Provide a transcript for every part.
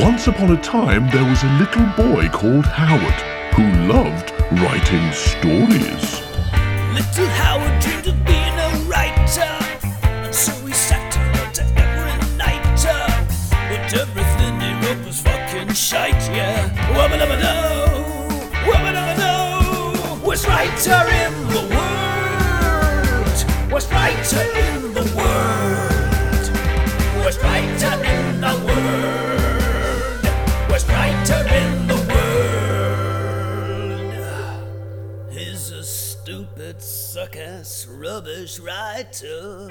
Once upon a time, there was a little boy called Howard who loved writing stories. Little Howard dreamed of being a writer, and so he sat wrote every night. But everything he wrote was fucking shite, yeah. Wubba dubba do, wubba dubba do. Worst writer in the world, worst writer in suck-ass, rubbish writer.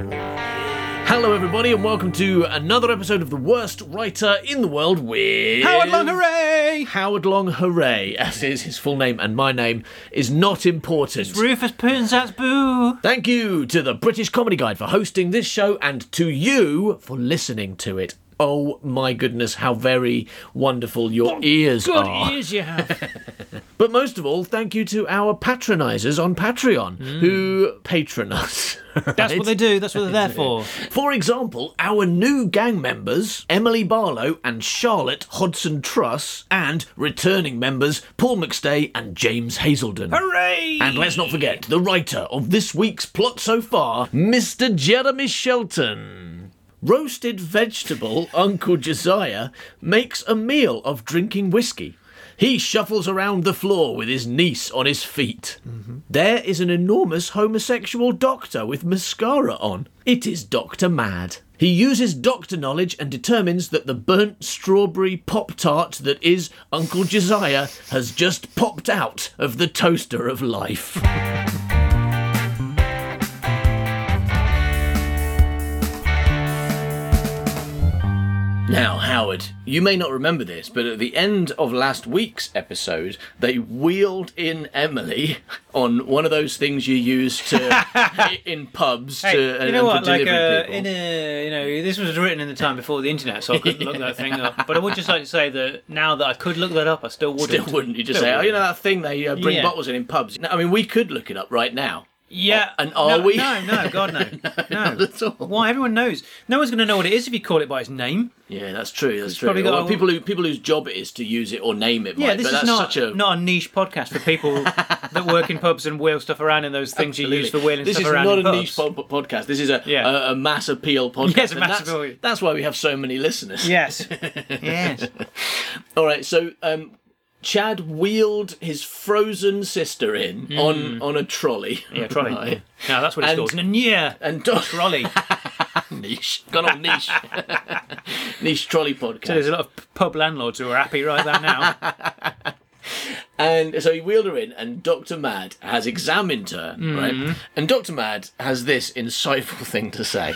Hello, everybody, and welcome to another episode of the worst writer in the world with Howard Long, hooray! Howard Long, hooray! As is his full name, and my name is not important. Rufus Punsat's boo. Thank you to the British Comedy Guide for hosting this show, and to you for listening to it. Oh my goodness, how very wonderful your ears Good are! Good ears you have. But most of all, thank you to our patronisers on Patreon who mm. patron us. That's what they do. That's what they're there for. For example, our new gang members, Emily Barlow and Charlotte Hodson Truss, and returning members, Paul McStay and James Hazelden. Hooray! And let's not forget the writer of this week's plot so far, Mr. Jeremy Shelton. Roasted vegetable Uncle Josiah makes a meal of drinking whiskey. He shuffles around the floor with his niece on his feet. There is an enormous homosexual doctor with mascara on. It is Dr. Mad. He uses doctor knowledge and determines that the burnt strawberry Pop Tart that is Uncle Josiah has just popped out of the toaster of life. Now, Howard, you may not remember this, but at the end of last week's episode, they wheeled in Emily on one of those things you use to in pubs Hey, to you know what? and for Like, uh, people. in a, you know, this was written in the time before the internet, so I couldn't look that thing up. But I would just like to say that now that I could look that up, I still wouldn't. Still wouldn't you just Still say, oh, you know that thing they uh, bring Yeah. bottles in in pubs? I mean, we could look it up right now. Yeah. Oh, and are no, we? No, no, God, no. No. At all. Why? Everyone knows. No one's going to know what it is if you call it by its name. Yeah, that's true. That's true. probably got a- people who people whose job it is to use it or name it. Yeah, might, this but is that's not such a not a niche podcast for people that work in pubs and wheel stuff around in those things you use for wheeling stuff around. This stuff is around not in a pubs. niche po- podcast. This is a, Yeah. a, a mass appeal podcast. Yes, a and mass that's, appeal. That's why we have so many listeners. Yes. yes. All right. So, um, Chad wheeled his frozen sister in on on a trolley. Hmm. Yeah, trolley. Right. No, that's what it's And- called. Yeah. And Doc Trolley. niche, gone on niche, niche trolley podcast. So There's a lot of pub landlords who are happy right there now. And so he wheeled her in, and Dr. Mad has examined her, Mm-hmm. right? And Dr. Mad has this insightful thing to say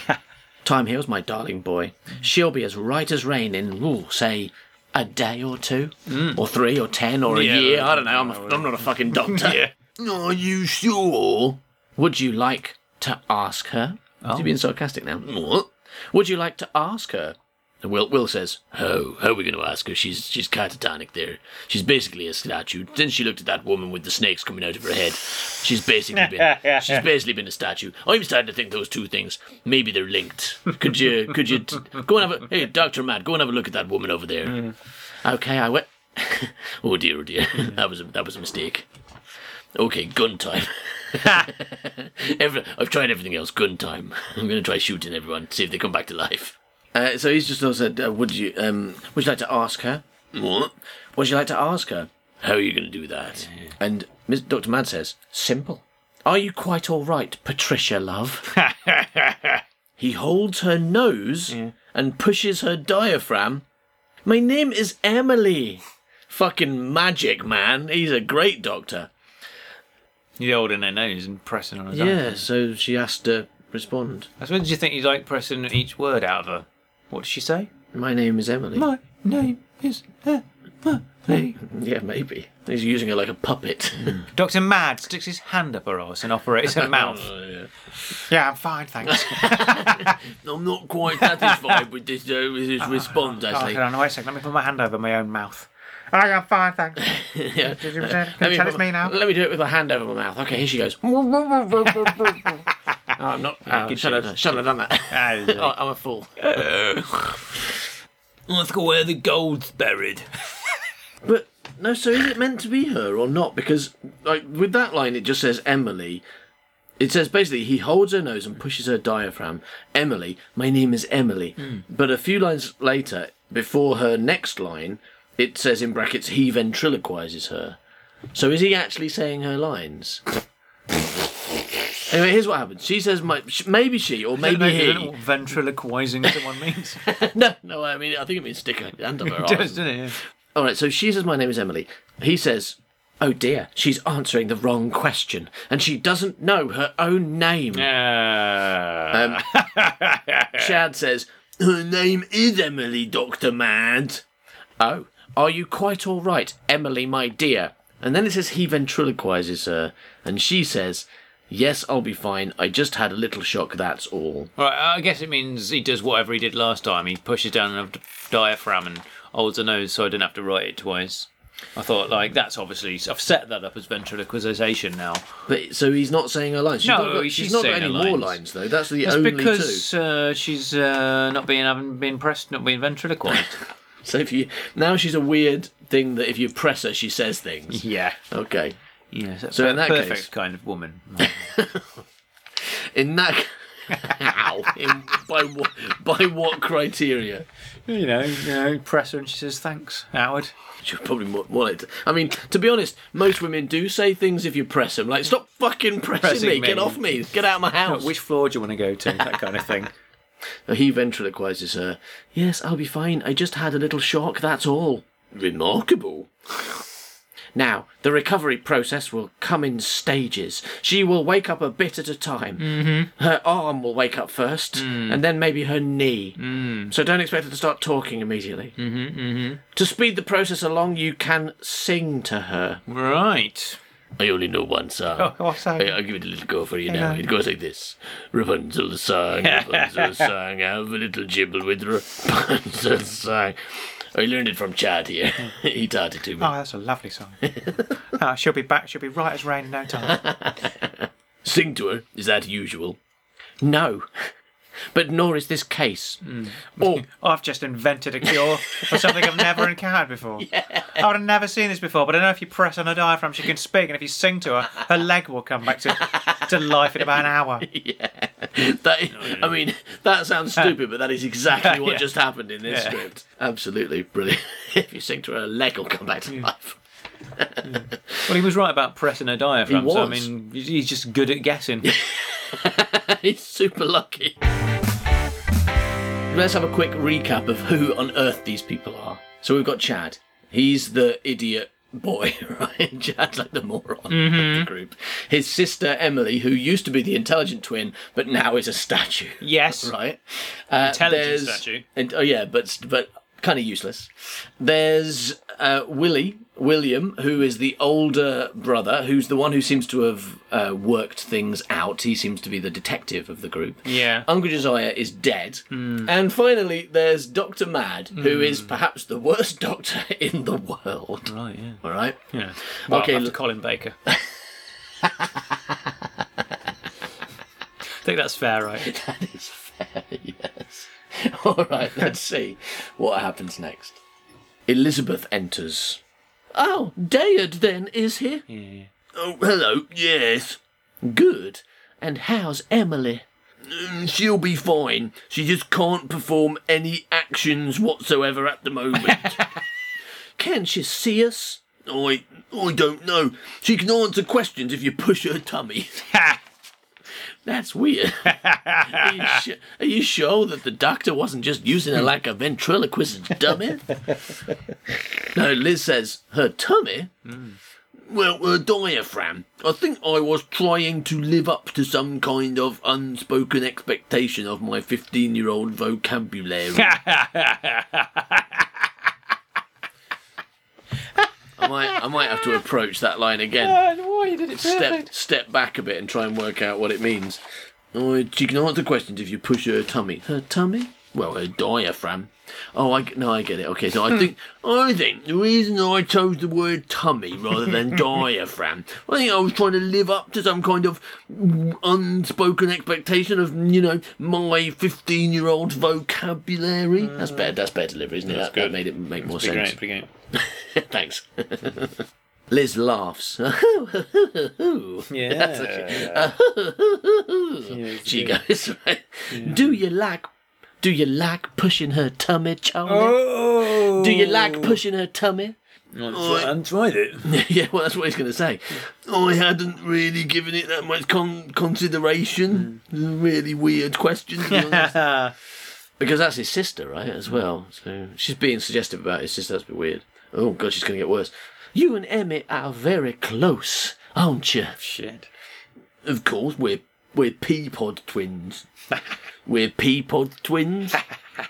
Time heals my darling boy. She'll be as right as rain in, ooh, say, a day or two, or three, or ten, or a Mm. year. I don't know. I'm, a, I'm not a fucking doctor. Yeah. Are you sure? Would you like to ask her? Is he being sarcastic now? What? Would you like to ask her? And Will, Will says, "Oh, how are we going to ask her? She's she's catatonic there. She's basically a statue. Since she looked at that woman with the snakes coming out of her head, she's basically been she's basically been a statue. I'm starting to think those two things maybe they're linked. Could you could you t- go and have a hey Doctor Matt, go and have a look at that woman over there? Mm. Okay, I went. oh dear, oh dear, that was a, that was a mistake. Okay, gun time. Every, I've tried everything else. Gun time. I'm going to try shooting everyone. See if they come back to life. Uh, so he's just also said, uh, "Would you um, would you like to ask her? What? Would you like to ask her? How are you going to do that?" And Ms. Dr. Mad says, "Simple. Are you quite all right, Patricia, love?" he holds her nose and pushes her diaphragm. My name is Emily. Fucking magic, man. He's a great doctor. He's holding her nose and pressing on his Yeah, arm. so she has to respond. I suppose, did you think you like pressing each word out of her? What did she say? My name is Emily. My name is Emily. Yeah, maybe. He's using her like a puppet. Dr. Mad sticks his hand up her arse and operates her mouth. yeah, I'm fine, thanks. I'm not quite satisfied with this, uh, with this response, Oh, actually. hold on, wait a second. Let me put my hand over my own mouth. Oh, I'm fine, thanks. yeah. Can you Let tell me it's me now? Let me do it with my hand over my mouth. Okay, here she goes. oh, I'm not. Oh, shit. shouldn't, have, shouldn't have done that. Ah, Oh, I'm a fool. Her where the gold's buried. But no, so is it meant to be her or not? Because like with that line, it just says Emily. It says basically he holds her nose and pushes her diaphragm. Emily, my name is Emily. But a few lines later, before her next line, it says in brackets he ventriloquizes her. So is he actually saying her lines? Anyway, here's what happens. She says, my, maybe she or maybe I don't know he. what ventriloquizing someone means. no, no, I mean I think it means stick her hand up her does, doesn't it? Yeah. All right, so she says, My name is Emily. He says, Oh dear, she's answering the wrong question, and she doesn't know her own name. Uh, Chad says, Her name is Emily, Dr. Mad. Oh, are you quite all right, Emily, my dear? And then it says he ventriloquizes her, and she says, Yes, I'll be fine. I just had a little shock, that's all. right, I guess it means he does whatever he did last time. He pushes down a diaphragm and holds her nose so I didn't have to write it twice. I thought, like, that's obviously. I've set that up as ventriloquization now. But so he's not saying her lines. She's No, not got, she's, she's not got any her more lines. lines though. That's the That's only because two. uh, she's uh, not being having been pressed, not being ventriloquized. So if you now she's a weird thing that if you press her, she says things. yeah. Okay. Yes, that's So in that perfect case- kind of woman. In that. How? In, by what by what criteria? you know, you know, press her and she says, "Thanks, Howard." Should probably more, more like. I mean, to be honest, most women do say things if you press them. Like, stop fucking pressing, Pressing me. me. Get off me. Get out of my house. Which floor do you want to go to? That kind of thing. He ventriloquizes her. Yes, I'll be fine. I just had a little shock, that's all. Remarkable. Now, the recovery process will come in stages. She will wake up a bit at a time. Mm-hmm. Her arm will wake up first, and then maybe her knee. Mm. So don't expect her to start talking immediately. Mm-hmm, mm-hmm. To speed the process along, you can sing to her. Right. I only know one song. Oh, what's that? I, I'll give it a little go for you now. on. It goes like this. Rapunzel sang, Rapunzel sang, have a little jibble with Rapunzel sang. Oh, I learned it from Chad here. he taught it to me. Oh, that's a lovely song. oh, she'll be back. She'll be right as rain in no time. Sing to her. Is that usual? No. But nor is this case. Mm. Or Oh, I've just invented a cure for something I've never encountered before. I would have never seen this before, but I know if you press on her diaphragm, she can speak, and if you sing to her, her leg will come back to, to life in about an hour. that, I mean, that sounds uh, stupid, but that is exactly what Yeah. just happened in this Yeah. script. Absolutely brilliant. if you sing to her, her leg will come back to mm. life. Mm. Well, he was right about pressing her diaphragm. He So I mean, he's just good at guessing. He's super lucky. Let's have a quick recap of who on earth these people are. So we've got Chad. He's the idiot boy, right? Chad's like the moron of the group. His sister Emily, who used to be the intelligent twin, but now is a statue. yes. Right? Uh, Intelligent statue. And, oh yeah, but but kind of useless. There's uh, Willie William, who is the older brother, who's the one who seems to have uh, worked things out. He seems to be the detective of the group. Yeah. Uncle Josiah is dead. Hmm. And finally, there's Doctor Mad, who is perhaps the worst doctor in the world. Right. Yeah. All right. Yeah. Well, Okay, look- Colin Baker. I think that's fair, right? That is fair, yes. All right, let's see what happens next. Elizabeth enters. Oh, Dayard then is here? Yeah. Oh, hello, yes. Good. And how's Emily? Mm, She'll be fine. She just can't perform any actions whatsoever at the moment. can she see us? I, I don't know. She can answer questions if you push her tummy. That's weird. are, you su- are you sure that the doctor wasn't just using her like a ventriloquist dummy? no, Liz says her tummy. Hmm. Well, her diaphragm. I think I was trying to live up to some kind of unspoken expectation of my 15 year old vocabulary. I might, I might have to approach that line again. why did it Step, step back a bit and try and work out what it means. Oh, she can answer questions if you push her tummy. Her tummy? Well, her diaphragm. Oh, I no, I get it. Okay, so I hmm. think I think the reason I chose the word tummy rather than diaphragm, I think I was trying to live up to some kind of unspoken expectation of you know my fifteen-year-old vocabulary. that's hmm. better. That's better delivery, isn't it? That, that good. made it make more Pretty sense. great, pretty great. Thanks. Liz laughs. Yeah. she goes, right, "Do you like? Do you like pushing her tummy, Charlie? Oh. Do you like oh. pushing her tummy?" Oh, I haven't tried it. yeah, well, that's what he's going to say. Oh, I hadn't really given it that much con- consideration. Hmm. It's a really weird question, to be because that's his sister, right, as well. So she's being suggestive about his sister. That's a bit weird. Oh god, she's going to get worse. You and Emmett are very close, aren't you? Shit. Of course, we're we're Peapod twins. we're Peapod twins.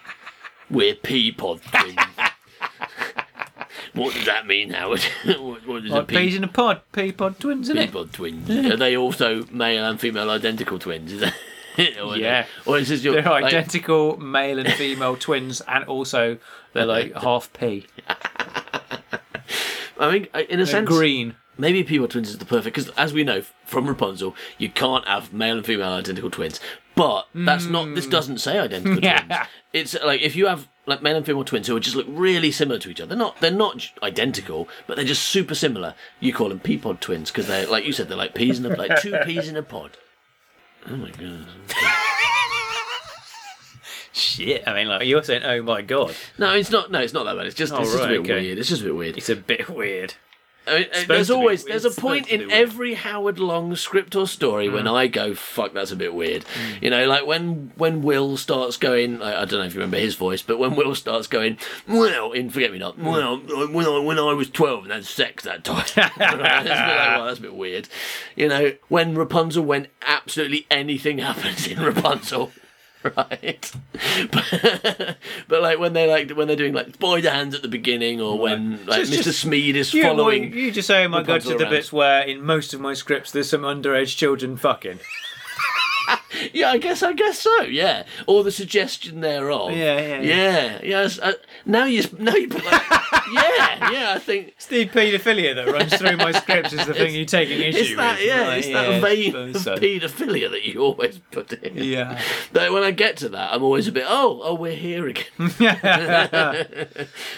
we're Peapod twins. what does that mean, Howard? what, what does a Like pea- peas in a pod, pea pod twins, isn't it? Peapod twins? Are they also male and female identical twins? Is that? or are they- Yeah. Or is this your? They're like- identical male and female twins, and also they're like half pea. I mean, uh, in a They're sense, green. maybe Peapod twins is the perfect because, as we know from Rapunzel, you can't have male and female identical twins. But that's not. This doesn't say identical. Yeah. twins. It's like if you have like male and female twins who just look really similar to each other. They're not. They're not identical, but they're just super similar. You call them pea pod twins because they're like you said. They're like peas in a like two peas in a pod. Oh my god. Shit. I mean, like you're saying, oh my god, No, it's not. No, it's not that bad. It's just. Oh, it's just a right, bit okay. weird. It's just a bit weird. it's a bit weird. I mean, uh, there's always weird. there's a point in every Howard Long script or story when I go fuck that's a bit weird. Mm. You know, like when when Will starts going I, I don't know if you remember his voice, but when Will starts going well in Forget Me Not, Mm. well when I when I was twelve and had sex that time. that's, a bit like, well, that's a bit weird. You know, when Rapunzel when absolutely anything happens in Rapunzel. Right, but, but like when they like when they're doing like spider hands at the beginning, or when like Just- Mr. Smeed is You, following. you just say, oh my god, to the around. bits where in most of my scripts there's some underage children fucking. Yeah, I guess I guess so. Yeah, or the suggestion thereof. Yeah, yeah, yeah. yeah. Yes. Uh, now you now you put like, yeah, yeah. I think the paedophilia that runs through my scripts is the thing you're taking issue it's that with. yeah, it's yeah, that vein of so. paedophilia that you always put in. Yeah. But when I get to that, I'm always a bit oh oh we're here again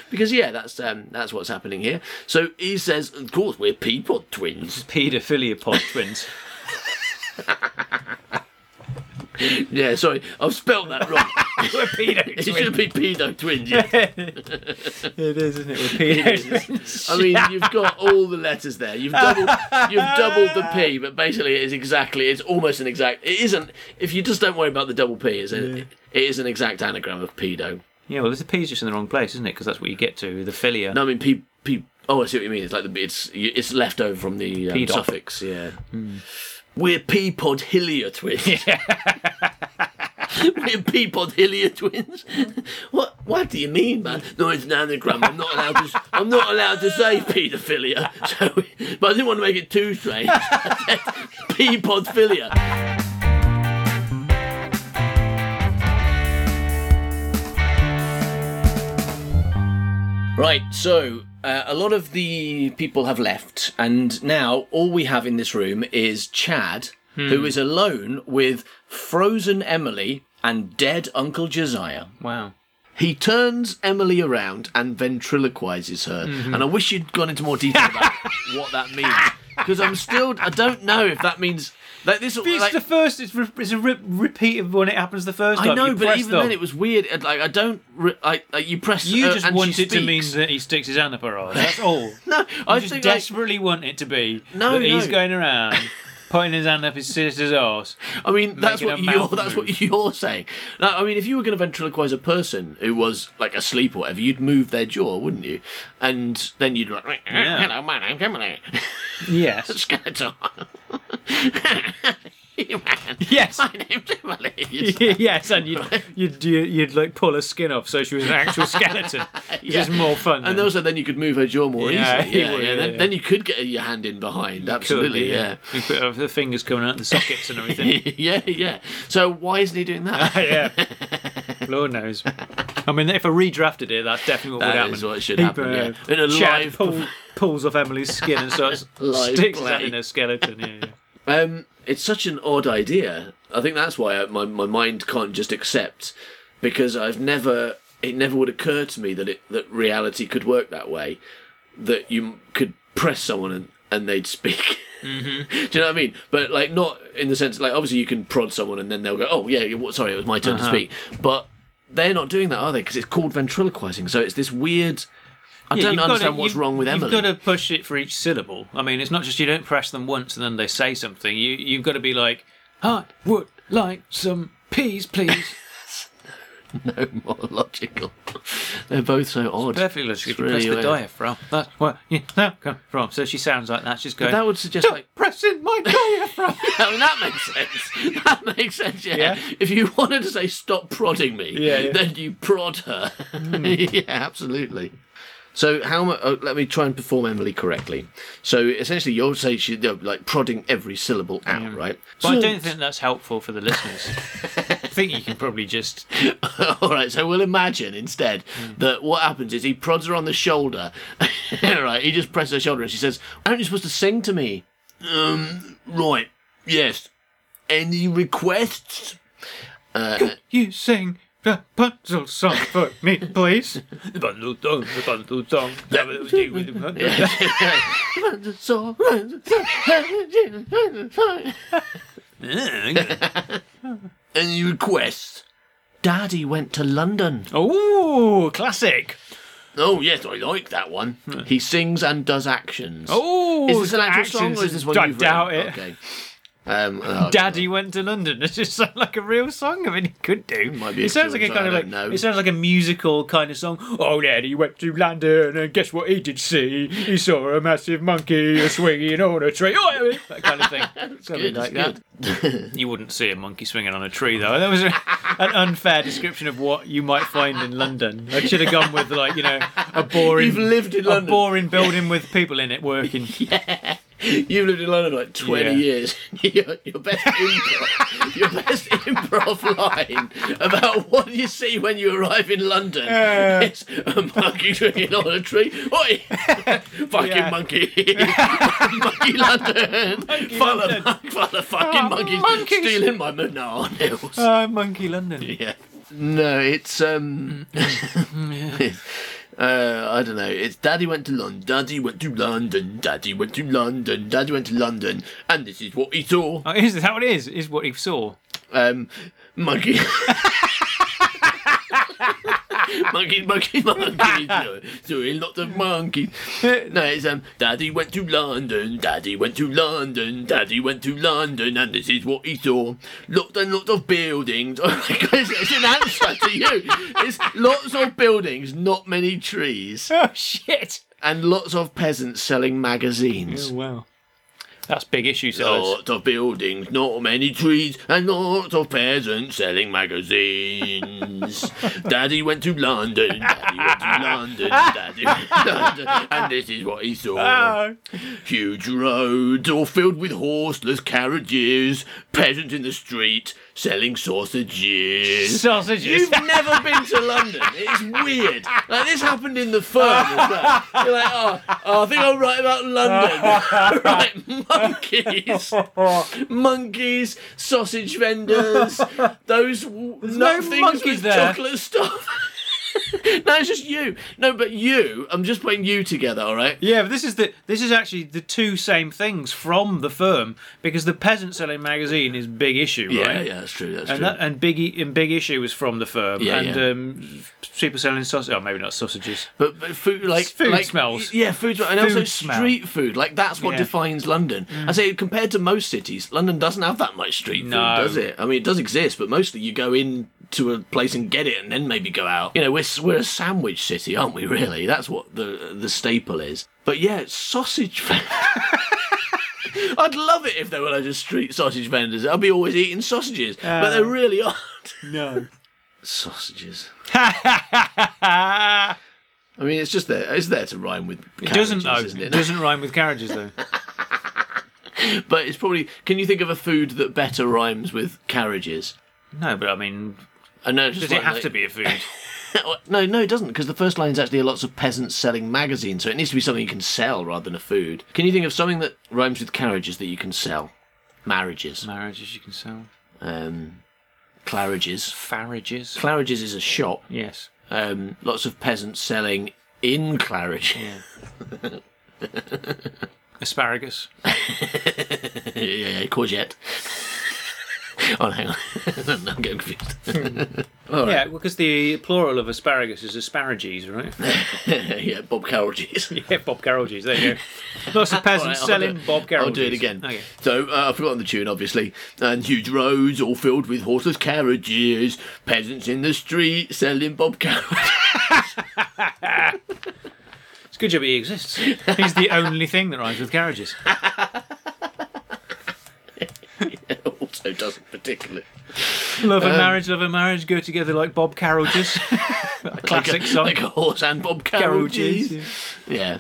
because yeah that's um that's what's happening here. So he says of course we're Peapod twins. Paedophilia pod twins. Yeah, sorry I've spelt that wrong. We're pedo it should be pedo twins. Yeah. It is, isn't it? We're pedo twins. I mean, you've got all the letters there. You've doubled, you've doubled the P, but basically it is exactly, it's almost an exact. It isn't. If you just don't worry about the double P, it's a, it is an exact anagram of pedo. Yeah, well, there's a P's just in the wrong place, isn't it? Because that's what you get to, the philia. No, I mean P P. Oh, I see what you mean. It's like the it's it's left over from the um, suffix. Yeah. We're Peapod Hillier twins. We're Peapod Hillier twins. what? What do you mean, man? No, it's an anagram. I'm not allowed to. I'm not allowed to say paedophilia. So, but I didn't want to make it too strange. Peapodphilia. Right, so uh, a lot of the people have left, and now all we have in this room is Chad, who is alone with frozen Emily and dead Uncle Josiah. Wow. He turns Emily around and ventriloquizes her, and I wish you'd gone into more detail about what that means, because I'm still I don't know if that means like this. It's Like, the first, it's, re- it's a re- repeat of when it happens the first time. I know, You but even them. then it was weird. Like I don't, re- I, like you press. You uh, just want it to mean that he sticks his hand up her arse. That's all. No, I just think like, desperately want it to be No, that he's no. going around putting his hand up his sister's arse. I mean, that's what you're. That's move. what you're saying. Now, I mean, if you were going to ventriloquize a person who was like asleep or whatever, you'd move their jaw, wouldn't you? And then you'd like, Yeah. "Hello, my name's Emily." Yes. Skeleton. yes. my name's Emily. Yes, and you'd, you'd you'd you'd like pull her skin off so she was an actual skeleton. Which is more fun. And then. also, then you could move her jaw more Yeah, easily. Yeah, yeah. yeah, Then, yeah. then you could get your hand in behind. Could, Absolutely, yeah. You put her, the fingers coming out the sockets and everything. yeah, yeah. So why isn't he doing that? yeah. Lord knows. I mean, if I redrafted it, that's definitely what would happen. is what should He, happen, uh, yeah. In a Chad live pull, pulls off Emily's skin and starts sticks play. that in her skeleton. Yeah, yeah. Um, it's such an odd idea. I think that's why I, my my mind can't just accept because I've never it never would occur to me that it that reality could work that way. That you could press someone and, and they'd speak. Mm-hmm. Do you know what I mean? But like not in the sense like obviously you can prod someone and then they'll go oh yeah sorry it was my turn to speak. But they're not doing that are they? Because it's called ventriloquizing. So it's this weird. I Yeah, don't understand what's wrong with Emily. You've got to push it for each syllable. I mean, it's not just you don't press them once and then they say something. You you've got to be like, I would like some peas, please. no more logical. They're both so odd. Perfectly logical. It's you press really the diaphragm, that's where you now come from. So she sounds like that. She's going. That would suggest "Stop like pressing my diaphragm. I mean, that makes sense. That makes sense. Yeah. Yeah? If you wanted to say "stop prodding me," Yeah, yeah. then you prod her. Hmm. yeah, absolutely. So how? Oh, let me try and perform Emily correctly. So essentially, you'll say she you know, like prodding every syllable out, right? But I don't think that's helpful for the listeners. I think you can probably just. All right, so we'll imagine instead that what happens is he prods her on the shoulder. right, he just presses her shoulder and she says, Aren't you supposed to sing to me? Um, right, yes. Any requests? Uh, You sing the puzzle song for me, please. The bundle song, the bundle song. Any requests? Daddy went to London. Oh, classic. Oh, yes, I like that one. He sings and does actions. Oh, is this an actual song actions. or is this one I you've doubt written? it. Okay. Um, oh, Daddy went to London. It just sounds like a real song. I mean, it could do. Might be it sounds like a kind of like know. it sounds like a musical kind of song. Oh, Daddy went to London, and guess what he did see? He saw a massive monkey swinging on a tree. Oh, yeah, that kind of thing. Something good, like that. You wouldn't see a monkey swinging on a tree, though. That was a, an unfair description of what you might find in London. I should have gone with like you know a boring, You've lived in a London. boring building with people in it working. You've lived in London like 20 Yeah. years. your, your best improv, your best improv line about what you see when you arrive in London Uh. is a monkey swinging on a tree. Oi! fucking Yeah. monkey. monkey London. London. Of, full of fucking Oh, monkeys, monkeys. stealing my bananas. Uh, monkey London. yeah. No, it's um. Uh, I don't know. It's Daddy went to London. Daddy went to London. Daddy went to London. Daddy went to London, and this is what he saw. Oh, is that what it is? Is what he saw? Um, monkey. monkeys, monkeys, monkeys. No, doing lots of monkeys. No, it's um. Daddy went to London. Daddy went to London. Daddy went to London, and this is what he saw. Lots and lots of buildings. Oh my god, it's, it's an answer to you. It's lots of buildings, not many trees, Oh shit! and lots of peasants selling magazines. Oh wow. That's big issue sellers. Lots of buildings, not many trees, and lots of peasants selling magazines. Daddy went to London, Daddy went to London, Daddy went to London, and this is what he saw. Oh, Huge roads, all filled with horseless carriages, peasants in the street selling sausages. sausages. You've never been to London. It's weird. Like this happened in the firm well. You're like, oh, oh I think I'll write about London. right, monkeys, monkeys, sausage vendors, those nut no things monkeys with there. chocolate stuff. no, it's just you. No, but you. I'm just putting you together. All right. Yeah, but this is the this is actually the two same things from the firm because the peasant selling magazine is big issue, right? yeah, yeah, that's true. That's And true. that and big and big issue was from the firm, Yeah, and yeah. Um, people selling sausage. Oh, maybe not sausages. But, but food like Food like, smells. Yeah, food smells, and also Food smell. street food. Like that's what Yeah. Mm. defines London. I say compared to most cities, London doesn't have that much street food, No. does it? I mean, it does exist, but mostly you go in to a place and get it, and then maybe go out. You know, we're we're a sandwich city, aren't we? Really, that's what the the staple is. But yeah, sausage. I'd love it if there were loads of street sausage vendors. I'd be always eating sausages, but there oh. really aren't. No. Sausages. I mean, it's just there. It's there to rhyme with. It doesn't though. isn't It it? doesn't rhyme with carriages though. But it's probably. Can you think of a food that better rhymes with carriages? no, but I mean, I know. Just does it have like- to be a food? no, no, it doesn't, because the first line is actually a lots of peasants selling magazines, so it needs to be something you can sell rather than a food. Can you think of something that rhymes with carriages that you can sell? Marriages. Marriages you can sell. Um, Claridge's. Farrages. Claridge's is a shop. Yes. Um, lots of peasants selling in Claridge. Asparagus. yeah, yeah, courgette. oh, hang on. I'm getting confused. Yeah, because the plural of asparagus is asparages, right? yeah, Bob Carolgees. yeah, Bob Carolgees. There you go. Lots of peasants All right, I'll selling do- Bob Carolgees. I'll do it again. Okay. So uh, I've forgotten the tune, obviously. And huge roads all filled with horseless carriages. Peasants in the street selling Bob Carroll. It's a good job he exists. He's the only thing that rhymes with carriages. Also doesn't particularly. Love and um, marriage, love and marriage go together like Bob Carolgees. A classic like a, song. Like a horse and Bob Carroll Carrollges. yeah. Yeah.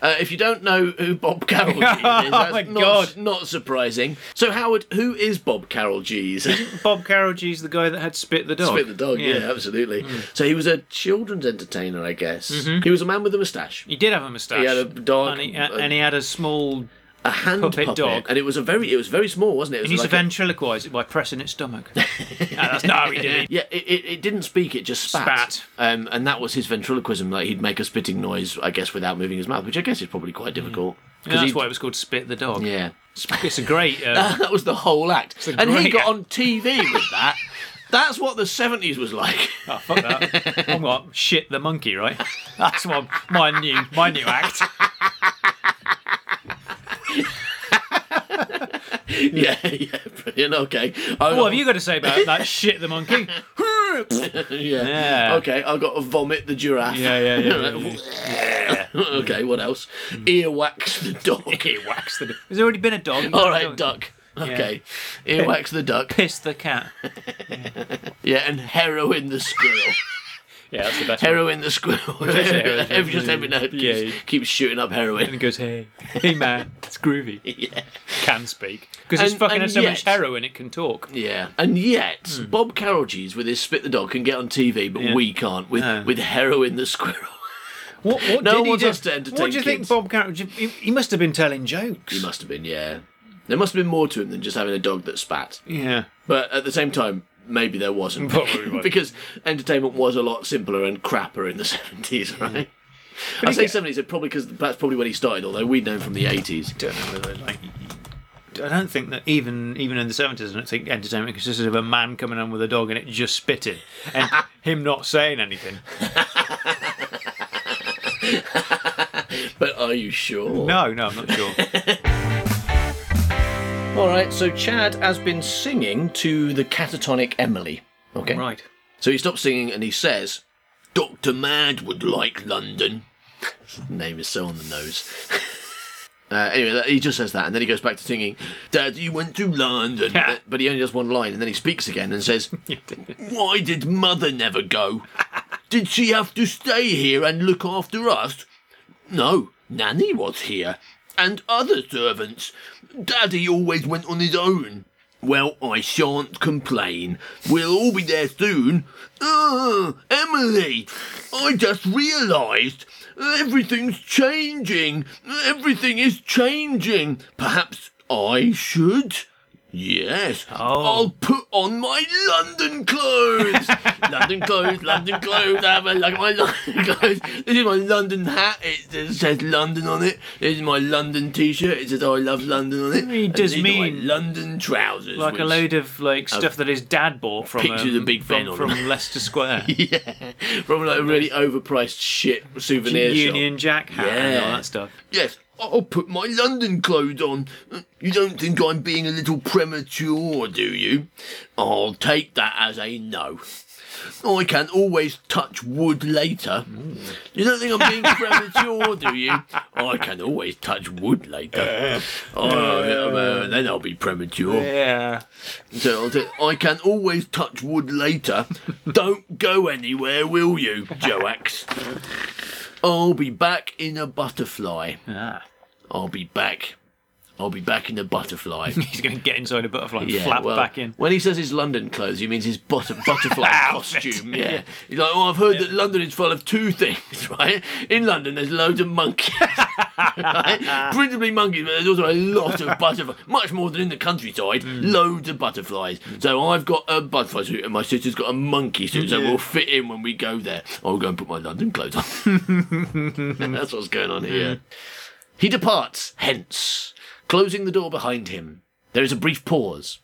Uh, if you don't know who Bob Carroll Gees is, Oh that's my not, God. not surprising. So, Howard, who is Bob Carolgees? Bob Carolgees, the guy that had Spit the dog. Spit the dog, yeah, absolutely. Hmm. So he was a children's entertainer, I guess. Mm-hmm. He was a man with a moustache. He did have a moustache. He had a dog, and he, and he had a small. A hand puppet puppet, dog. and it was a very, it was very small, wasn't it? It He was used like to a- ventriloquise it by pressing its stomach. no, that's not how he did it. yeah, it, it, it didn't speak; it just spat. Spat. Um, and that was his ventriloquism. Like he'd make a spitting noise, I guess, without moving his mouth, which I guess is probably quite difficult. Yeah, that's he'd- why it was called Spit the dog. Yeah, It's a great. Uh, that was the whole act, and he got act. on TV with that. That's what the seventies was like. oh, fuck that. I'm what? Shit the monkey, right? That's what my new my new act. yeah, yeah, brilliant. Okay, I, What have you got to say about that shit the monkey? yeah. Yeah. Okay, I've got to vomit the giraffe. Yeah, yeah, yeah, yeah, okay, what else? Hmm. Earwax the dog. Earwax the. There's already been a dog. All right, duck. Okay, earwax the duck. Piss the cat. Yeah, and heroin the squirrel. Yeah, that's the best. one. heroin the squirrel. every just every night keeps, Yeah. keeps shooting up And heroin. he goes, hey, hey man, it's groovy. Yeah, Can speak because it's And- fucking and has so much yet- heroin it can talk. yeah. And yet, hmm. Bob Carolgees with his spit the dog can get on TV, but. Yeah. we can't with No. with heroin the squirrel. What? What No did one he wants do? us to entertain What do you think. Bob Carroll? He, he must have been telling jokes. He must have been, yeah. There must have been more to him than just having a dog that spat. Yeah. But at the same time, maybe there wasn't. Probably wasn't. because entertainment was a lot simpler and crapper in the 70s, right? I he say get- 70s probably because that's probably when he started, although we'd known from the 80s. don't know whether like. I don't think that even even in the seventies, I don't think entertainment consisted of a man coming on with a dog and it just spitting and him not saying anything. But are you sure? No, no, I'm not sure. All right, so Chad has been singing to the catatonic Emily. Okay. right. So he stops singing and he says, Dr. Mad would like London. His name is so on the nose. Uh, anyway, he just says that, and then he goes back to singing, Daddy went to London. Yeah. but he only does one line, and then he speaks again and says, Why did Mother never go? Did she have to stay here and look after us? No, Nanny was here, and other servants. Daddy always went on his own. Well, I shan't complain. We'll all be there soon. Ah, Emily, I just realised everything's changing. Everything is changing. Perhaps I should. Yes, Oh. I'll put on my London clothes. London clothes, London clothes. I have a, like my London clothes. This is my London hat. It, says London on it. This is my London T-shirt. It says I love London on it. He does mean- London trousers. Like a load of like stuff that his dad bought from Pictures um, of Big Ben from, from. Leicester Square. yeah, from like a really overpriced shit souvenir Union shop. Jack hat and all that stuff. Yes, I'll put my London clothes on. You don't think I'm being a little premature, do you? I'll take that as a no. I can always touch wood later. You don't think I'm being premature, do you? I can always touch wood later. Oh, uh, then I'll be premature. Yeah. So I'll say, I can always touch wood later. Don't go anywhere, will you, Joax? I'll be back in a butterfly. Ah. I'll be back I'll be back in the butterfly. He's going to get inside a butterfly and Yeah, flap well, back in. When he says his London clothes, he means his butter, butterfly Outfit. costume. Yeah. He's like, oh, I've heard that London is full of two things, right? In London, there's loads of monkeys. right? Principally monkeys, but there's also a lot of butterflies. Much more than in the countryside. Mm. Loads of butterflies. So I've got a butterfly suit, and my sister's got a monkey suit, so we'll fit in when we go there. I'll go and put my London clothes on. That's what's going on here. Mm. He departs, hence, closing the door behind him. There is a brief pause.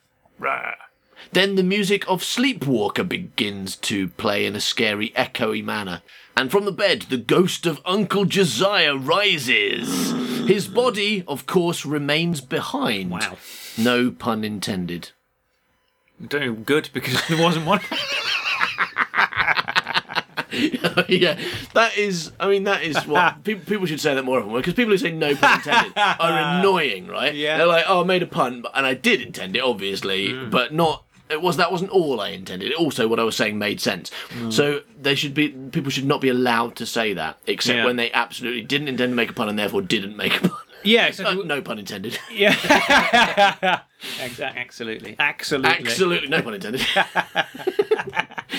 Then the music of Sleepwalker begins to play in a scary, echoey manner. And from the bed, the ghost of Uncle Josiah rises. His body, of course, remains behind. Wow. No pun intended. Doing good because there wasn't one. yeah, that is. I mean, that is what people, people should say that more often because people who say no pun intended are annoying, right? Yeah. they're like, "Oh, I made a pun, and I did intend it, obviously, but not." It was that wasn't all I intended. Also, what I was saying made sense. So they should be people should not be allowed to say that, except Yeah. when they absolutely didn't intend to make a pun and therefore didn't make a pun. yeah, Uh, no pun intended. Yeah. exactly. absolutely. Absolutely. Absolutely, no pun intended.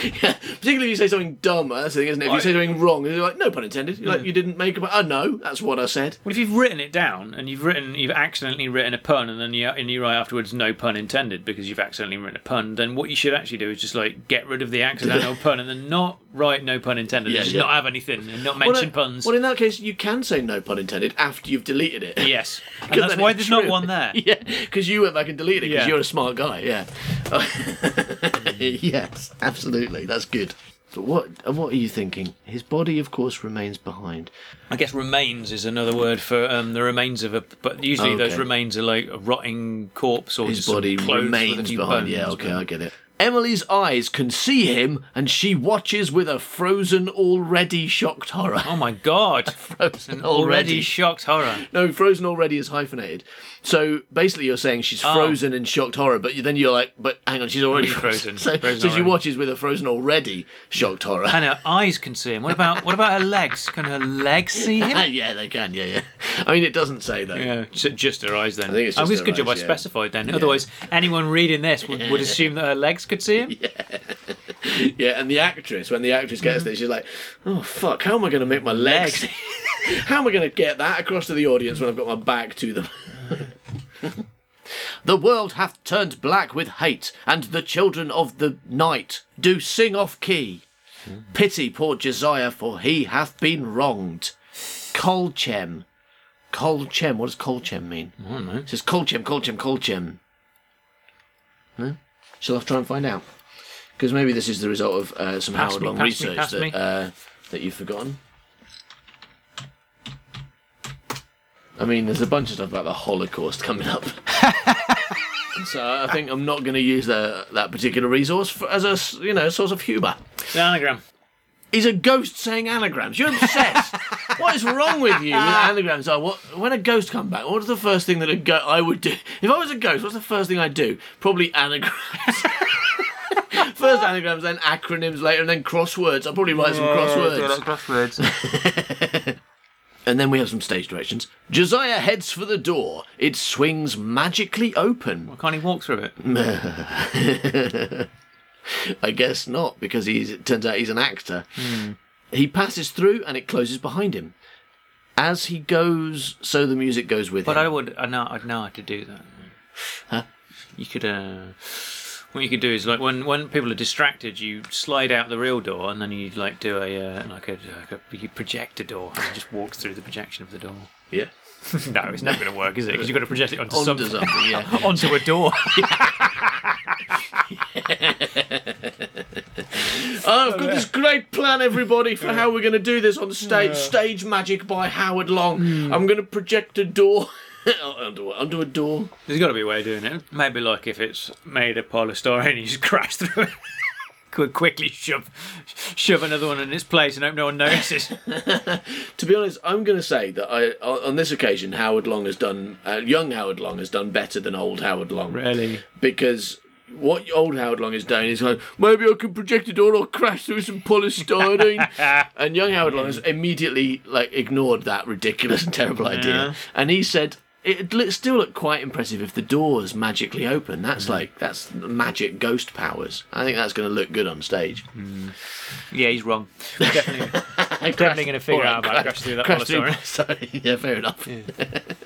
Yeah, particularly if you say something dumb. That's the thing, isn't it? If you say something wrong, you're like, no pun intended. You're like, hmm. you didn't make a pun. Oh no, that's what I said. Well, if you've written it down and you've written, you've accidentally written a pun, and then you and you write afterwards, no pun intended, because you've accidentally written a pun. Then what you should actually do is just like get rid of the accidental pun, and then not write no pun intended, Yeah, and just yeah. not have anything, and not Well, mention no- puns. Well, in that case, you can say no pun intended after you've deleted it. yes, and that's then why it's there's not true. one there. Yeah, because you went back and deleted it because Yeah. you're a smart guy. Yeah. yes, absolutely. That's good. But what what are you thinking? His body, of course, remains behind. I guess remains is another word for um, the remains of a. But usually those remains are like a rotting corpse or His body clothes with a remains behind. Yeah, okay, I get it. Emily's eyes can see him, and she watches with a frozen, already shocked horror. Oh my god! frozen Already shocked horror. No, frozen already is hyphenated. So basically, you're saying she's Oh. frozen in shocked horror, but then you're like, but hang on, she's already Frozen. So, Frozen so she watches with a frozen already shocked horror. And her eyes can see him. What about what about her legs? Can her legs see him? yeah, they can. Yeah, yeah. I mean, it doesn't say though. Yeah, just, just her eyes then. I think it's oh, just it's her a good job I yeah. specified then. Otherwise, anyone reading this would, would assume that her legs could see him. Yeah, yeah, and the actress, when the actress gets there, mm-hmm. she's like, "Oh fuck, how am I going to make my legs? how am I going to get that across to the audience when I've got my back to them?" the world hath turned black with hate, and the children of the night do sing off key. Pity poor Josiah, for he hath been wronged. Colchem. Colchem. What does Colchem mean? I don't know. It says Colchem, Colchem, Colchem. No? Shall I try and find out? Because maybe this is the result of uh, some Pass Howard me, Long pass me, research pass me. that, uh, that you've forgotten. I mean, there's a bunch of stuff about the Holocaust coming up. so I think I'm not going to use the, that particular resource for, as a you know source of humour. The anagram. He's a ghost saying anagrams. You're obsessed. what is wrong with you with anagrams? Oh, what, when a ghost come back, what's the first thing that a go- I would do? If I was a ghost, what's the first thing I'd do? Probably anagrams. first anagrams, then acronyms later, and then crosswords. I'll probably write some crosswords. crosswords. And then we have some stage directions. Josiah heads for the door. It swings magically open. Why can't he walk through it? I guess not, because he's, it turns out he's an actor. He passes through and it closes behind him. As he goes, so the music goes with But him. But I would. I know. I'd know how to do that. Huh? You could. Uh, what you could do is like when when people are distracted, you slide out the real door, and then you like do a uh, like a, like a you project a door, and just walk through the projection of the door. Yeah. no, it's never going to work, is it? Because you've got to project it onto, Onto something. something, yeah. onto a door. Oh, I've got this great plan, everybody, for how we're going to do this on stage. Stage magic by Howard Long. I'm going to project a door onto, onto a door. There's got to be a way of doing it. Maybe like if it's made of polystyrene, you just crash through it. Could quickly shove shove another one in its place and hope no one notices. To be honest, I'm going to say that I, on this occasion, Howard Long has done, uh, young Howard Long has done better than old Howard Long. really? Because what old Howard Long is doing is like, maybe I can project a door or crash through some polystyrene. and young Howard Long has immediately like ignored that ridiculous and terrible idea. And he said, it'd look, still look quite impressive if the doors magically open. That's like that's magic ghost powers. I think that's going to look good on stage. Yeah, he's wrong. We're definitely, definitely going to figure out about crash through that Crash through polystyrene. yeah, fair enough.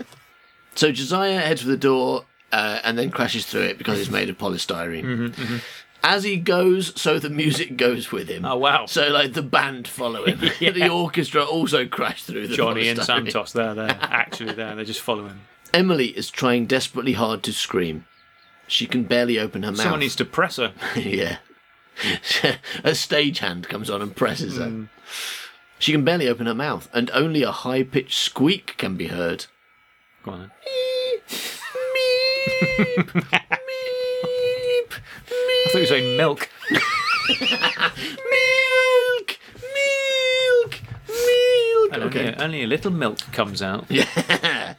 so Josiah heads for the door uh, and then crashes through it because it's made of polystyrene. Mm-hmm, As he goes, so the music goes with him. Oh, wow. So like the band follow him. the orchestra also crash through the Johnny and. Santos, they're there. Actually, there. They're just following. Emily is trying desperately hard to scream. She can barely open her mouth. Someone needs to press her. yeah. a stagehand comes on and presses her. Mm. She can barely open her mouth, and only a high pitched squeak can be heard. Go on then. I thought you were saying milk. milk, milk, milk. And Okay. only, only a little milk comes out. Yeah.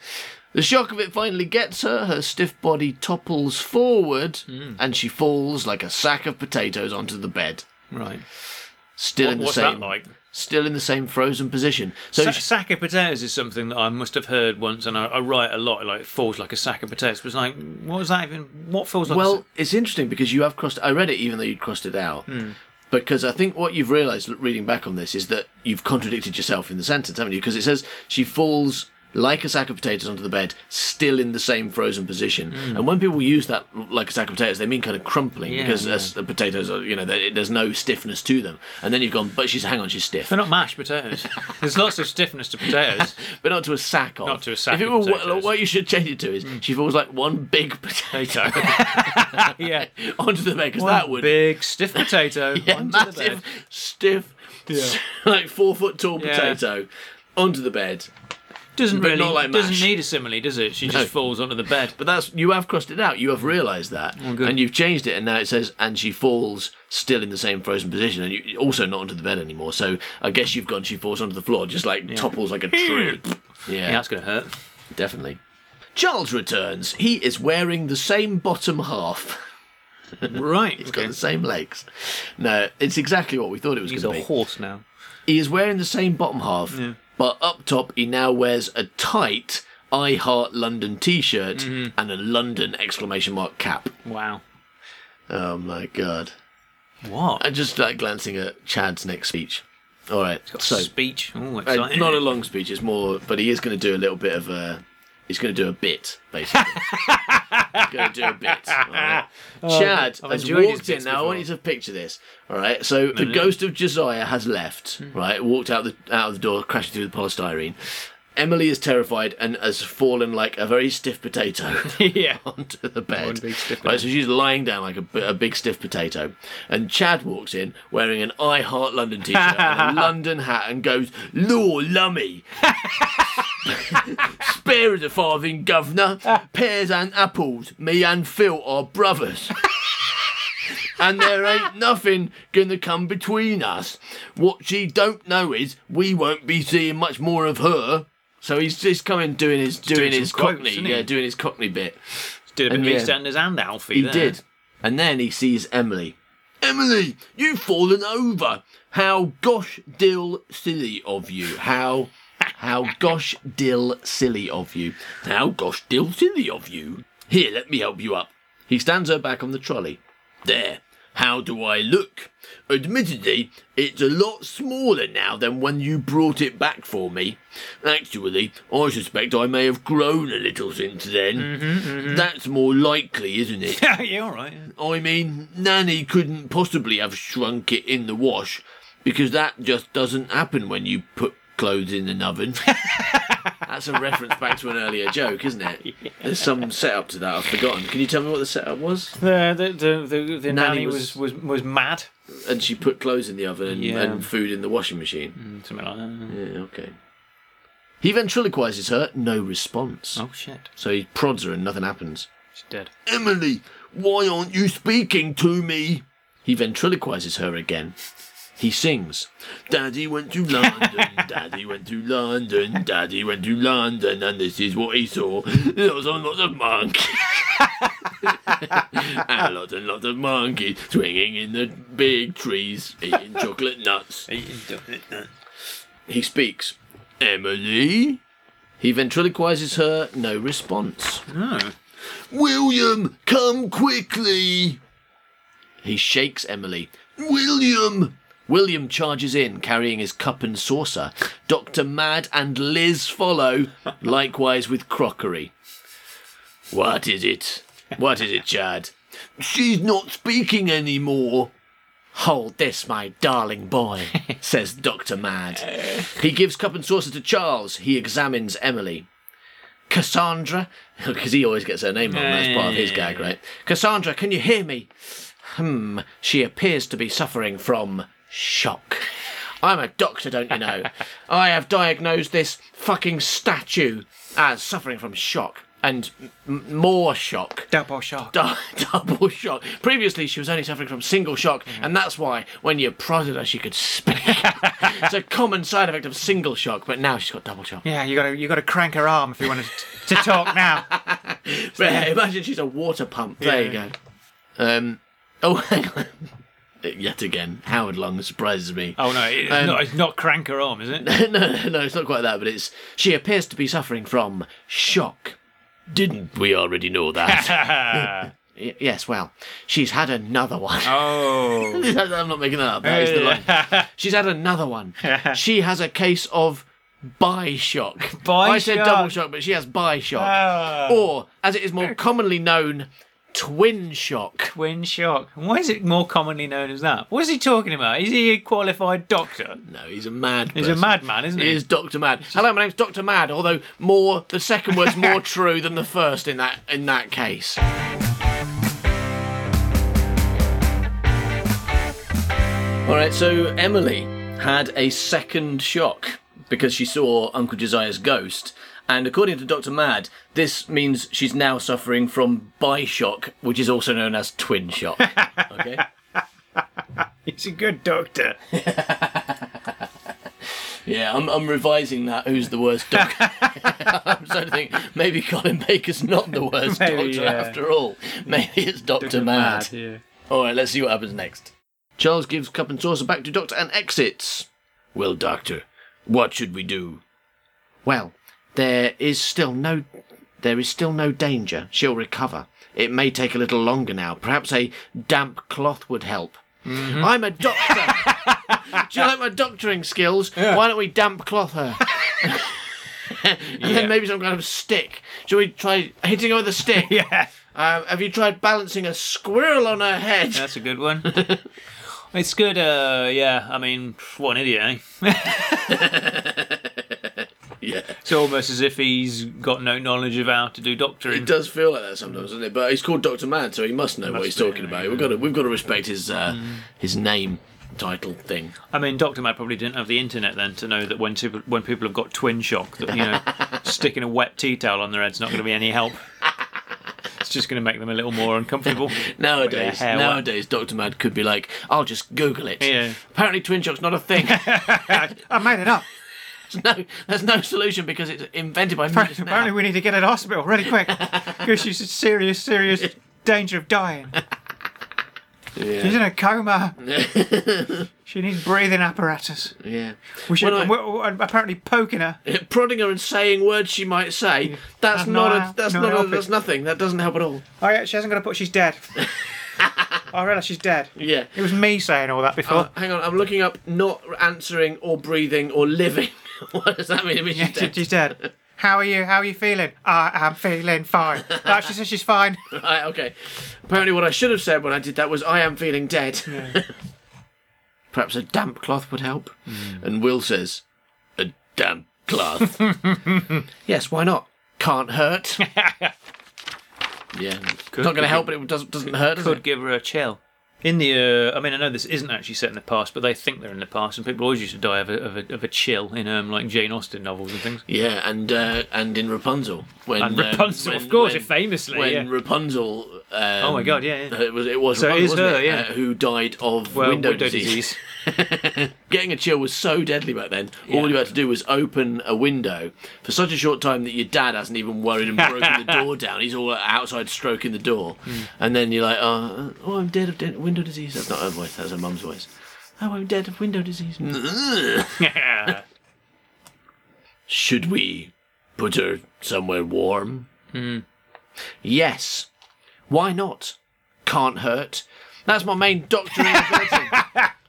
The shock of it finally gets her. Her stiff body topples forward, Hmm. and she falls like a sack of potatoes onto the bed. Right. Still What- in the what's same, that like? Still in the same frozen position. So Sa- sack of potatoes is something that I must have heard once, and I, I write a lot. Like it falls like a sack of potatoes. But it's like, what was that even? What falls like? a Well, it's interesting because you have crossed. I read it even though you'd crossed it out. Hmm. Because I think what you've realised reading back on this is that you've contradicted yourself in the sentence, haven't you? Because it says she falls like a sack of potatoes onto the bed, still in the same frozen position. Mm. And when people use that like a sack of potatoes, they mean kind of crumpling. Yeah, because yeah. potatoes are, you know, there's no stiffness to them. And then you've gone, but she's hang on, she's stiff. they're not mashed potatoes. There's lots of stiffness to potatoes. but not to a sack of. Not to a sack If it were what, potatoes. What you should change it to is mm. she falls like one big potato yeah. onto the bed because that would big stiff potato Yeah, onto the massive, bed. stiff, like four foot tall Yeah. potato onto the bed. Doesn't but really like doesn't need a simile, does it? She No. just falls onto the bed. But that's you have crossed it out. You have realised that, Oh, and you've changed it, and now it says, "and she falls still in the same frozen position, and you also not onto the bed anymore." So I guess you've gone. She falls onto the floor, just like topples like a tree. yeah, Yeah, that's gonna hurt. definitely. Charles returns. He is wearing the same bottom half. Right. He's got the same legs. No, it's exactly what we thought it was going to be. He's a horse now. He is wearing the same bottom half, but up top he now wears a tight I Heart London t-shirt Mm-hmm. and a London exclamation mark cap. Wow. Oh my god. What? I'm just like glancing at Chad's next speech. All right. So speech. Oh, uh, not a long speech, it's more but he is going to do a little bit of a he's going to do a bit basically. he's going to do a bit. all right? Chad I've has walked in. Now I want you to picture this. All right. So the ghost of Josiah has left. Hmm. Right. Walked out the out of the door, crashing through the polystyrene. Emily is terrified and has fallen like a very stiff potato yeah. onto the bed. One big stiff Right, so she's lying down like a, a big stiff potato, and Chad walks in wearing an I Heart London t-shirt and a London hat and goes, "Law, lummy, spare us a farthing, governor. Pears and apples, me and Phil are brothers." And there ain't nothing gonna come between us. What she don't know is we won't be seeing much more of her. So he's just coming doing his doing, doing his quotes, cockney, yeah, doing his cockney bit. Did a bit And of. EastEnders and Alfie. He there. did. And then he sees Emily. Emily, you've fallen over. How gosh dill silly of you. How how gosh dill silly of you. How gosh dill silly of you. Here, let me help you up. He stands her back on the trolley. There. How do I look? Admittedly, it's a lot smaller now than when you brought it back for me. Actually, I suspect I may have grown a little since then. Mm-hmm, mm-hmm. That's more likely, isn't it? yeah, all right. I mean, Nanny couldn't possibly have shrunk it in the wash because that just doesn't happen when you put clothes in an oven. That's a reference back to an earlier joke, isn't it? There's some setup to that I've forgotten. Can you tell me what the setup was? The the the, the, the Nanny nanny was- was, was was mad. And she put clothes in the oven and, Yeah. and food in the washing machine. Mm, something like that. Yeah, okay. He ventriloquizes her, no response. Oh shit. So he prods her and nothing happens. She's dead. Emily, why aren't you speaking to me? He ventriloquizes her again. He sings, Daddy went to London, Daddy went to London, Daddy went to London, and this is what he saw. Lots and lots of monkeys. and lots and lots of monkeys swinging in the big trees, eating chocolate nuts. He speaks, Emily, He ventriloquizes her, no response. Oh. William, come quickly! He shakes Emily. William! William charges in, carrying his cup and saucer. Dr. Mad and Liz follow, likewise with crockery. What is it? What is it, Chad? She's not speaking anymore. Hold this, my darling boy, says Dr. Mad. He gives cup and saucer to Charles. He examines Emily. Cassandra, because he always gets her name wrong, that's part of his gag, right? Cassandra, can you hear me? Hmm, she appears to be suffering from shock. I'm a doctor, don't you know? I have diagnosed this fucking statue as suffering from shock and m- more shock. Double shock. Du- double shock. Previously, she was only suffering from single shock, and that's why when you prodded her, she could speak. it's a common side effect of single shock, but now she's got double shock. Yeah, you gotta you gotta crank her arm if you want to, to talk now. But yeah, imagine she's a water pump. There you go. Um, oh, hang on. Yet again, Howard Long surprises me. Oh no, it's, Um, not, it's not crank her arm, is it? no, no, no, it's not quite that, but it's she appears to be suffering from shock. Didn't we already know that? Y- yes, well, she's had another one. oh. I'm not making that up. That is the line. She's had another one. She has a case of bi shock. I said double shock, but she has bi shock. Ah. Or, as it is more commonly known, twin shock. Twin shock. Why is it more commonly known as that? What is he talking about? Is he a qualified doctor? No, he's a mad. He's a madman, isn't He he? is Doctor Mad. Hello, my name's Doctor Mad. Although more, the second word's more true than the first in that in that case. All right, so Emily had a second shock because she saw Uncle Josiah's ghost, and according to Doctor Mad, this means she's now suffering from bi-shock, which is also known as twin shock. Okay. He's a good doctor. Yeah, I'm, I'm revising that. Who's the worst doctor? I'm starting to think maybe Colin Baker's not the worst Maybe, doctor yeah. after all. Maybe it's Doctor Mad. yeah. All right, let's see what happens next. Charles gives cup and saucer back to Doctor and exits. Well, Doctor, what should we do? Well, there is still no, there is still no danger. She'll recover. It may take a little longer now. Perhaps a damp cloth would help. Mm-hmm. I'm a doctor. Do you like my doctoring skills? Why don't we damp cloth her? and then maybe some kind of stick. Shall we try hitting her with a stick? Yeah. Um, have you tried balancing a squirrel on her head? That's a good one. it's good, uh, yeah, I mean, what an idiot, eh? Yeah. It's almost as if he's got no knowledge of how to do doctoring. It does feel like that sometimes, doesn't it? But he's called Doctor Mad, so he must know what Must he's do, talking about. We've got to, we've got to respect his uh, his name title thing. I mean, Doctor Mad probably didn't have the internet then to know that when people, when people have got twin shock, that you know, sticking a wet tea towel on their head's not going to be any help. It's just going to make them a little more uncomfortable. Nowadays, nowadays, Doctor Mad could be like, "I'll just Google it." Yeah. Apparently, twin shock's not a thing. I made it up. There's no, there's no solution because it's invented by me just Apparently, we need to get her to hospital really quick because she's in serious, serious danger of dying. She's in a coma. she needs breathing apparatus. Yeah. We should I- we're, we're uh, apparently poking her. Prodding her and saying words she might say. That's That's not. not- a, that's not not. A, that's nothing. That doesn't help at all. Oh yeah, she hasn't got to put. She's dead. I realise she's dead. Yeah. It was me saying all that before. Oh, hang on, I'm looking up not answering or breathing or living. what does that mean? It means yeah, she's dead. she's dead. How are you? How are you feeling? I am feeling fine. No, she says she's fine. Right, okay. Apparently, what I should have said when I did that was, I am feeling dead. Perhaps a damp cloth would help. Hmm. And Will says, a damp cloth. yes, why not? Can't hurt. yeah. not going to help, but it doesn't, doesn't hurt, does Could it? give her a chill. In the, uh, I mean, I know this isn't actually set in the past, but they think they're in the past, and people always used to die of a, of a, of a chill in um, like Jane Austen novels and things. Yeah, and uh, and in Rapunzel. When, And uh, Rapunzel, when- of course, when- famously. when yeah. Rapunzel. Um, Oh my God, yeah, yeah. It was. It was. So Rapunzel, is her, it? yeah. Uh, who died of Well, window, window disease. Getting a chill was so deadly back then. All Yeah. you had to do was open a window for such a short time that your dad hasn't even worried and broken the door down. He's all outside stroking the door, Hmm. and then you're like, oh, oh, I'm dead of de- window disease. That's not her voice. That's her mum's voice. Oh, I'm dead of window disease. Should we put her somewhere warm? Yes. Why not? Can't hurt. That's my main doctrine.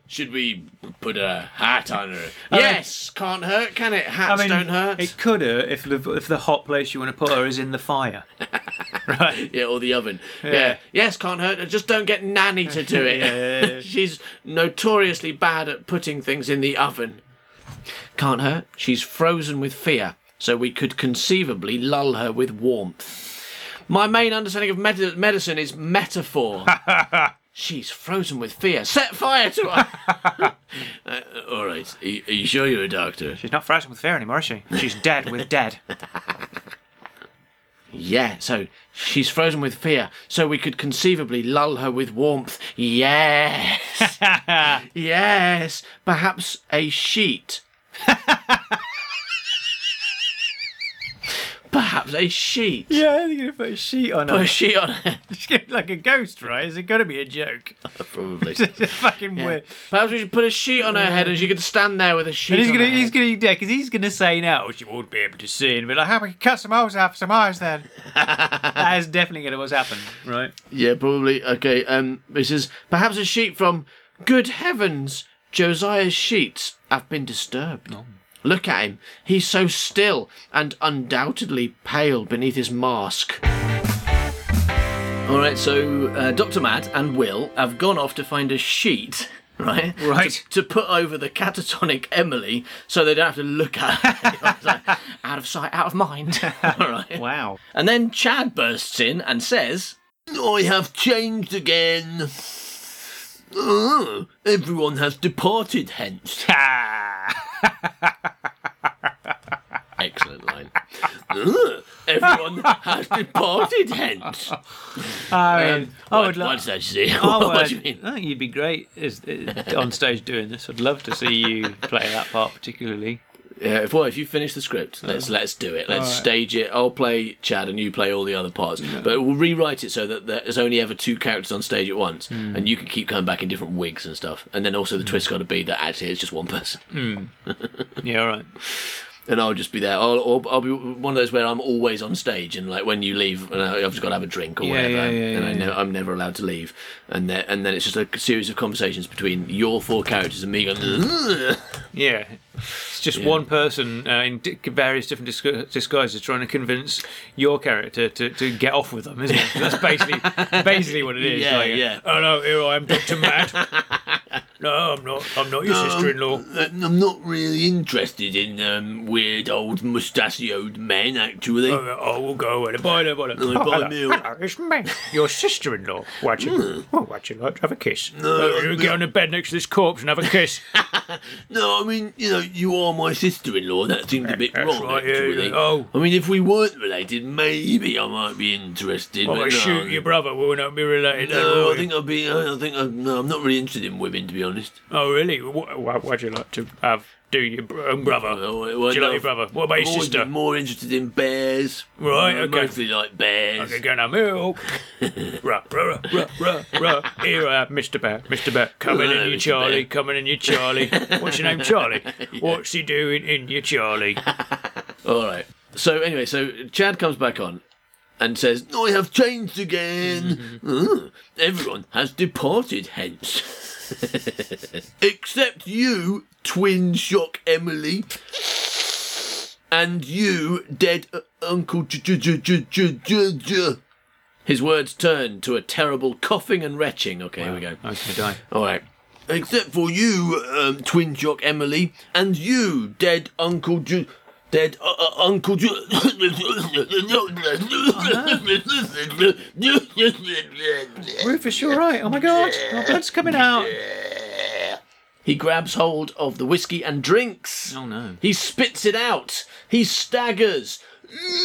Should we put a hat on her? yes. Can't hurt, can it? Hats don't hurt. It could hurt if the if the hot place you want to put her is in the fire. right. Yeah, or the oven. Yeah. Yeah. Yes, can't hurt her. Just don't get Nanny to do it. Yeah. She's notoriously bad at putting things in the oven. Can't hurt. She's frozen with fear, so we could conceivably lull her with warmth. My main understanding of med- medicine is metaphor. She's frozen with fear. Set fire to her. Uh, all right. Are you, are you sure you're a doctor? She's not frozen with fear anymore, is she? She's dead with dead. Yeah, so she's frozen with fear, so we could conceivably lull her with warmth. Yes. yes. Perhaps a sheet. Perhaps a sheet. Yeah, they're gonna put a sheet on Put a her. sheet on her. She's like a ghost, right? Is it gonna be a joke? Probably. It's fucking Yeah. weird. Perhaps we should put a sheet on her head and she could stand there with a sheet And he's on gonna, her he's head. gonna, yeah, because he's gonna say now she won't be able to see, and be like, "How we can cut some holes out for some eyes then?" that is definitely gonna what's happened, right? Yeah, probably. Okay, um, this is perhaps a sheet from Good Heavens, Josiah's sheets have been disturbed. Look at him. He's so still and undoubtedly pale beneath his mask. All right, so uh, Dr. Mad and Will have gone off to find a sheet, right? Right. To, to put over the catatonic Emily so they don't have to look at her. Like, out of sight, out of mind. All right. Wow. And then Chad bursts in and says, I have changed again. Oh, everyone has departed hence. Excellent line. "Oh, everyone has departed hence. I mean, Um, I what, would love. what's that see? Oh, what do you mean? I think you'd be great uh, on stage doing this. I'd love to see you play that part particularly. Yeah, if, well, if you finish the script, let's let's do it. Let's Alright. stage it. I'll play Chad and you play all the other parts. But we'll rewrite it so that there's only ever two characters on stage at once, and you can keep coming back in different wigs and stuff. And then also the twist's got to be that actually it's just one person, Yeah, all right. And I'll just be there. I'll, I'll, I'll be one of those where I'm always on stage, and like when you leave, and I've just got to have a drink or Yeah, whatever, yeah, yeah, and I never, I'm never allowed to leave. And then and then it's just a series of conversations between your four characters and me going. "Ugh." Yeah, it's just one person uh, in di- various different disgu- disguises trying to convince your character to, to get off with them, isn't it? That's basically basically what it is. Yeah, like, yeah. Oh no, here I am, Doctor Mad. no, I'm not. I'm not your sister-in-law. Uh, I'm not really interested in um, weird old mustachioed men, actually. Oh, oh, we'll go away. Bye, bye, bye. Oh, Oh, bye, hello. Neil. hello, it's me, your sister-in-law. Why'd you, oh, why'd you like to have a kiss? No, Oh, you no. get on the bed next to this corpse and have a kiss. No, I mean, you know, you are my sister-in-law. That seems a bit That's wrong, right, actually. yeah. Oh. I mean, if we weren't related, maybe I might be interested. I but might no. shoot your brother. We'll not be related. No, I think I'd be. I think I, no, I'm not really interested in women, to be honest. Oh, really? What, what, what'd you like to have? Do your own brother? Well, well, Do you like your brother? What about I've your sister? more interested in bears. Right, okay. Mostly like bears. Okay, go now, milk. rah, rah, rah, rah, rah. Here I am, Mr. Bear, Mr. Bear. Coming in, you Charlie. Coming in, you Charlie. What's your name, Charlie? What's he doing in you, Charlie? All right. So anyway, so Chad comes back on and says, "I have changed again. Uh, everyone has departed hence, except you, twin shock Emily, and you, dead uh, Uncle J- J- J- J- J- J- J-" His words turn to a terrible coughing and retching. Okay, here we go. I was going to die. All right. Except for you, um, twin shock Emily, and you, dead Uncle Ju- dead uh, uh, Uncle Ju- Rufus, you're right. Oh my god, my blood's coming out. He grabs hold of the whiskey and drinks. Oh no. He spits it out. He staggers.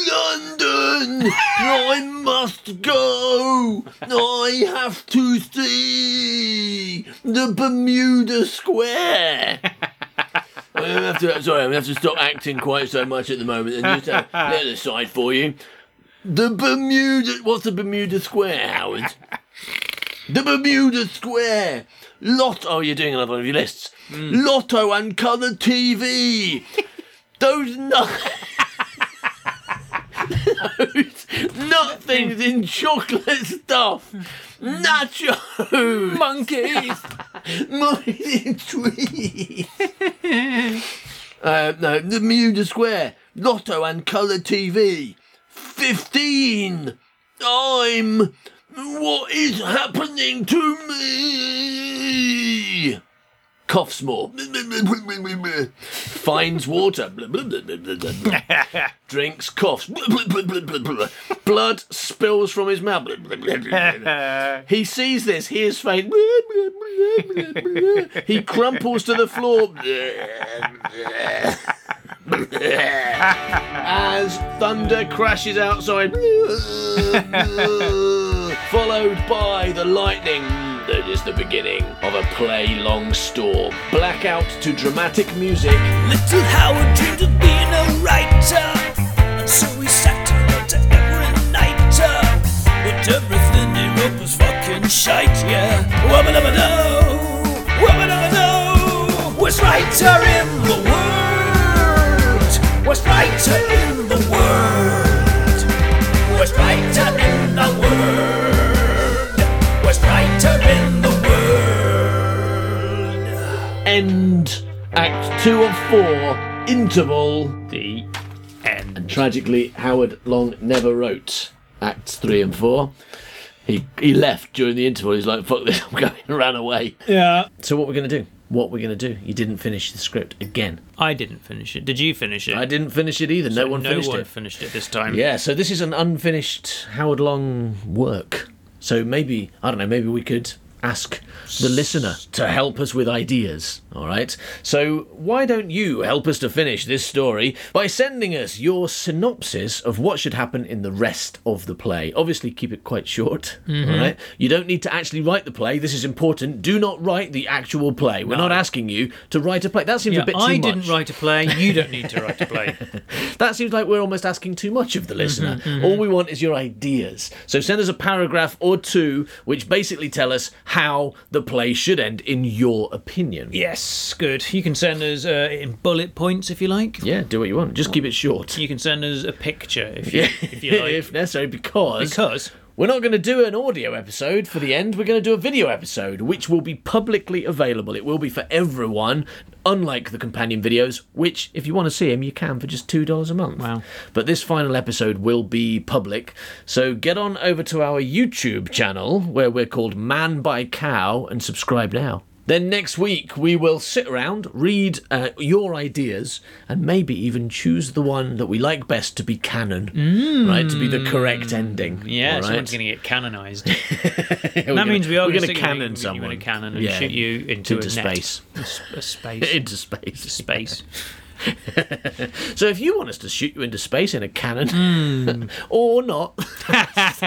London! I must go! I have to see the Bermuda Square! I have to, sorry, we have to stop acting quite so much at the moment and just uh, let it aside for you. The Bermuda. What's the Bermuda Square, Howard? The Bermuda Square. Lotto. Oh, you're doing another one of your lists. Lotto and colour TV. Those. Nu- Nothing's in chocolate stuff. Nachos. Monkeys. In trees. uh, no, the Bermuda Square. Lotto and colour TV. 15. I'm. What is happening to me? Coughs more. Finds water. Drinks, coughs. Blood spills from his mouth. He sees this. He is faint. He crumples to the floor. As thunder crashes outside, followed by the lightning. That is the beginning of a play long storm. Blackout to dramatic music. Little Howard dreamed of being a writer, and so he sat and wrote every night. But everything he wrote was fucking shite, yeah. Wubba dubba doo, wubba dubba doo. Worst writer in the world, worst writer in the world, End Act 2 of 4. Interval. The end. And tragically, Howard Long never wrote Acts 3 and 4. He, he left during the interval. He's like, fuck this, I'm going, and ran away. Yeah. So, what we're going to do? What we're going to do? You didn't finish the script again. I didn't finish it. Did you finish it? I didn't finish it either. no one no finished one it. finished it this time. Yeah, so this is an unfinished Howard Long work. So maybe, I don't know, maybe we could ask the listener to help us with ideas. All right. So why don't you help us to finish this story by sending us your synopsis of what should happen in the rest of the play? Obviously, keep it quite short. all right. You don't need to actually write the play. This is important. Do not write the actual play. We're not asking you to write a play. That seems Yeah, a bit too I much. didn't write a play. You don't need to write a play. That seems like we're almost asking too much of the listener. Mm-hmm, All we want is your ideas. So send us a paragraph or two which basically tell us how the play should end in your opinion. yes, good. You can send us uh, in bullet points if you like. Yeah, do what you want. Just keep it short. You can send us a picture if you, if you like. if necessary, because, because we're not going to do an audio episode for the end. We're going to do a video episode, which will be publicly available. It will be for everyone, unlike the companion videos, which, if you want to see them, you can for just $2 a month. Wow. But this final episode will be public. So get on over to our YouTube channel, where we're called Man Buy Cow, and subscribe now. Then next week we will sit around, read uh, your ideas, and maybe even choose the one that we like best to be canon, right? To be the correct ending. Mm. yeah, all someone's going to get canonized. That gonna- means we are going gonna canon someone. in a cannon and Yeah, shoot you into, into a net. space. into space. into space. space. So if you want us to shoot you into space in a cannon, Hmm. or not, that's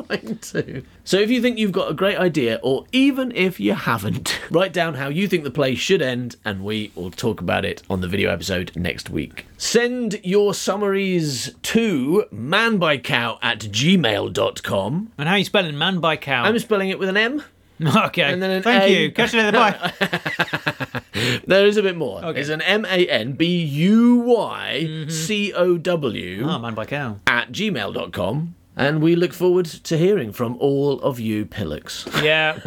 fine too. So if you think you've got a great idea, or even if you haven't, write down how you think the play should end, and we will talk about it on the video episode next week. Send your summaries to manbuycow at gmail.com. And how are you spelling man by cow? I'm spelling it with an M. okay. and then an Thank A. you. Catch you later. Bye. There is a bit more. Okay. It's an M A N B U Y mm-hmm. C O W. oh, man buy cow. at gmail.com. And we look forward to hearing from all of you pillocks. Yeah.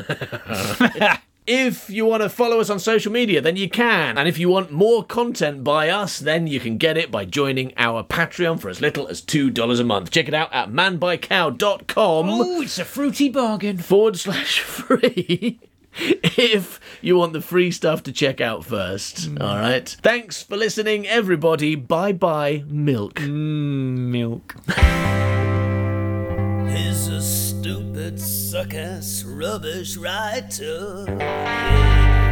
If you want to follow us on social media, then you can. And if you want more content by us, then you can get it by joining our Patreon for as little as $2 a month. Check it out at manbuycow.com oh, it's a fruity bargain. forward slash free. If you want the free stuff to check out first. Mm. All right. Thanks for listening, everybody. Bye bye, milk. Mm, milk. He's a stupid, suck-ass, rubbish writer. Yeah.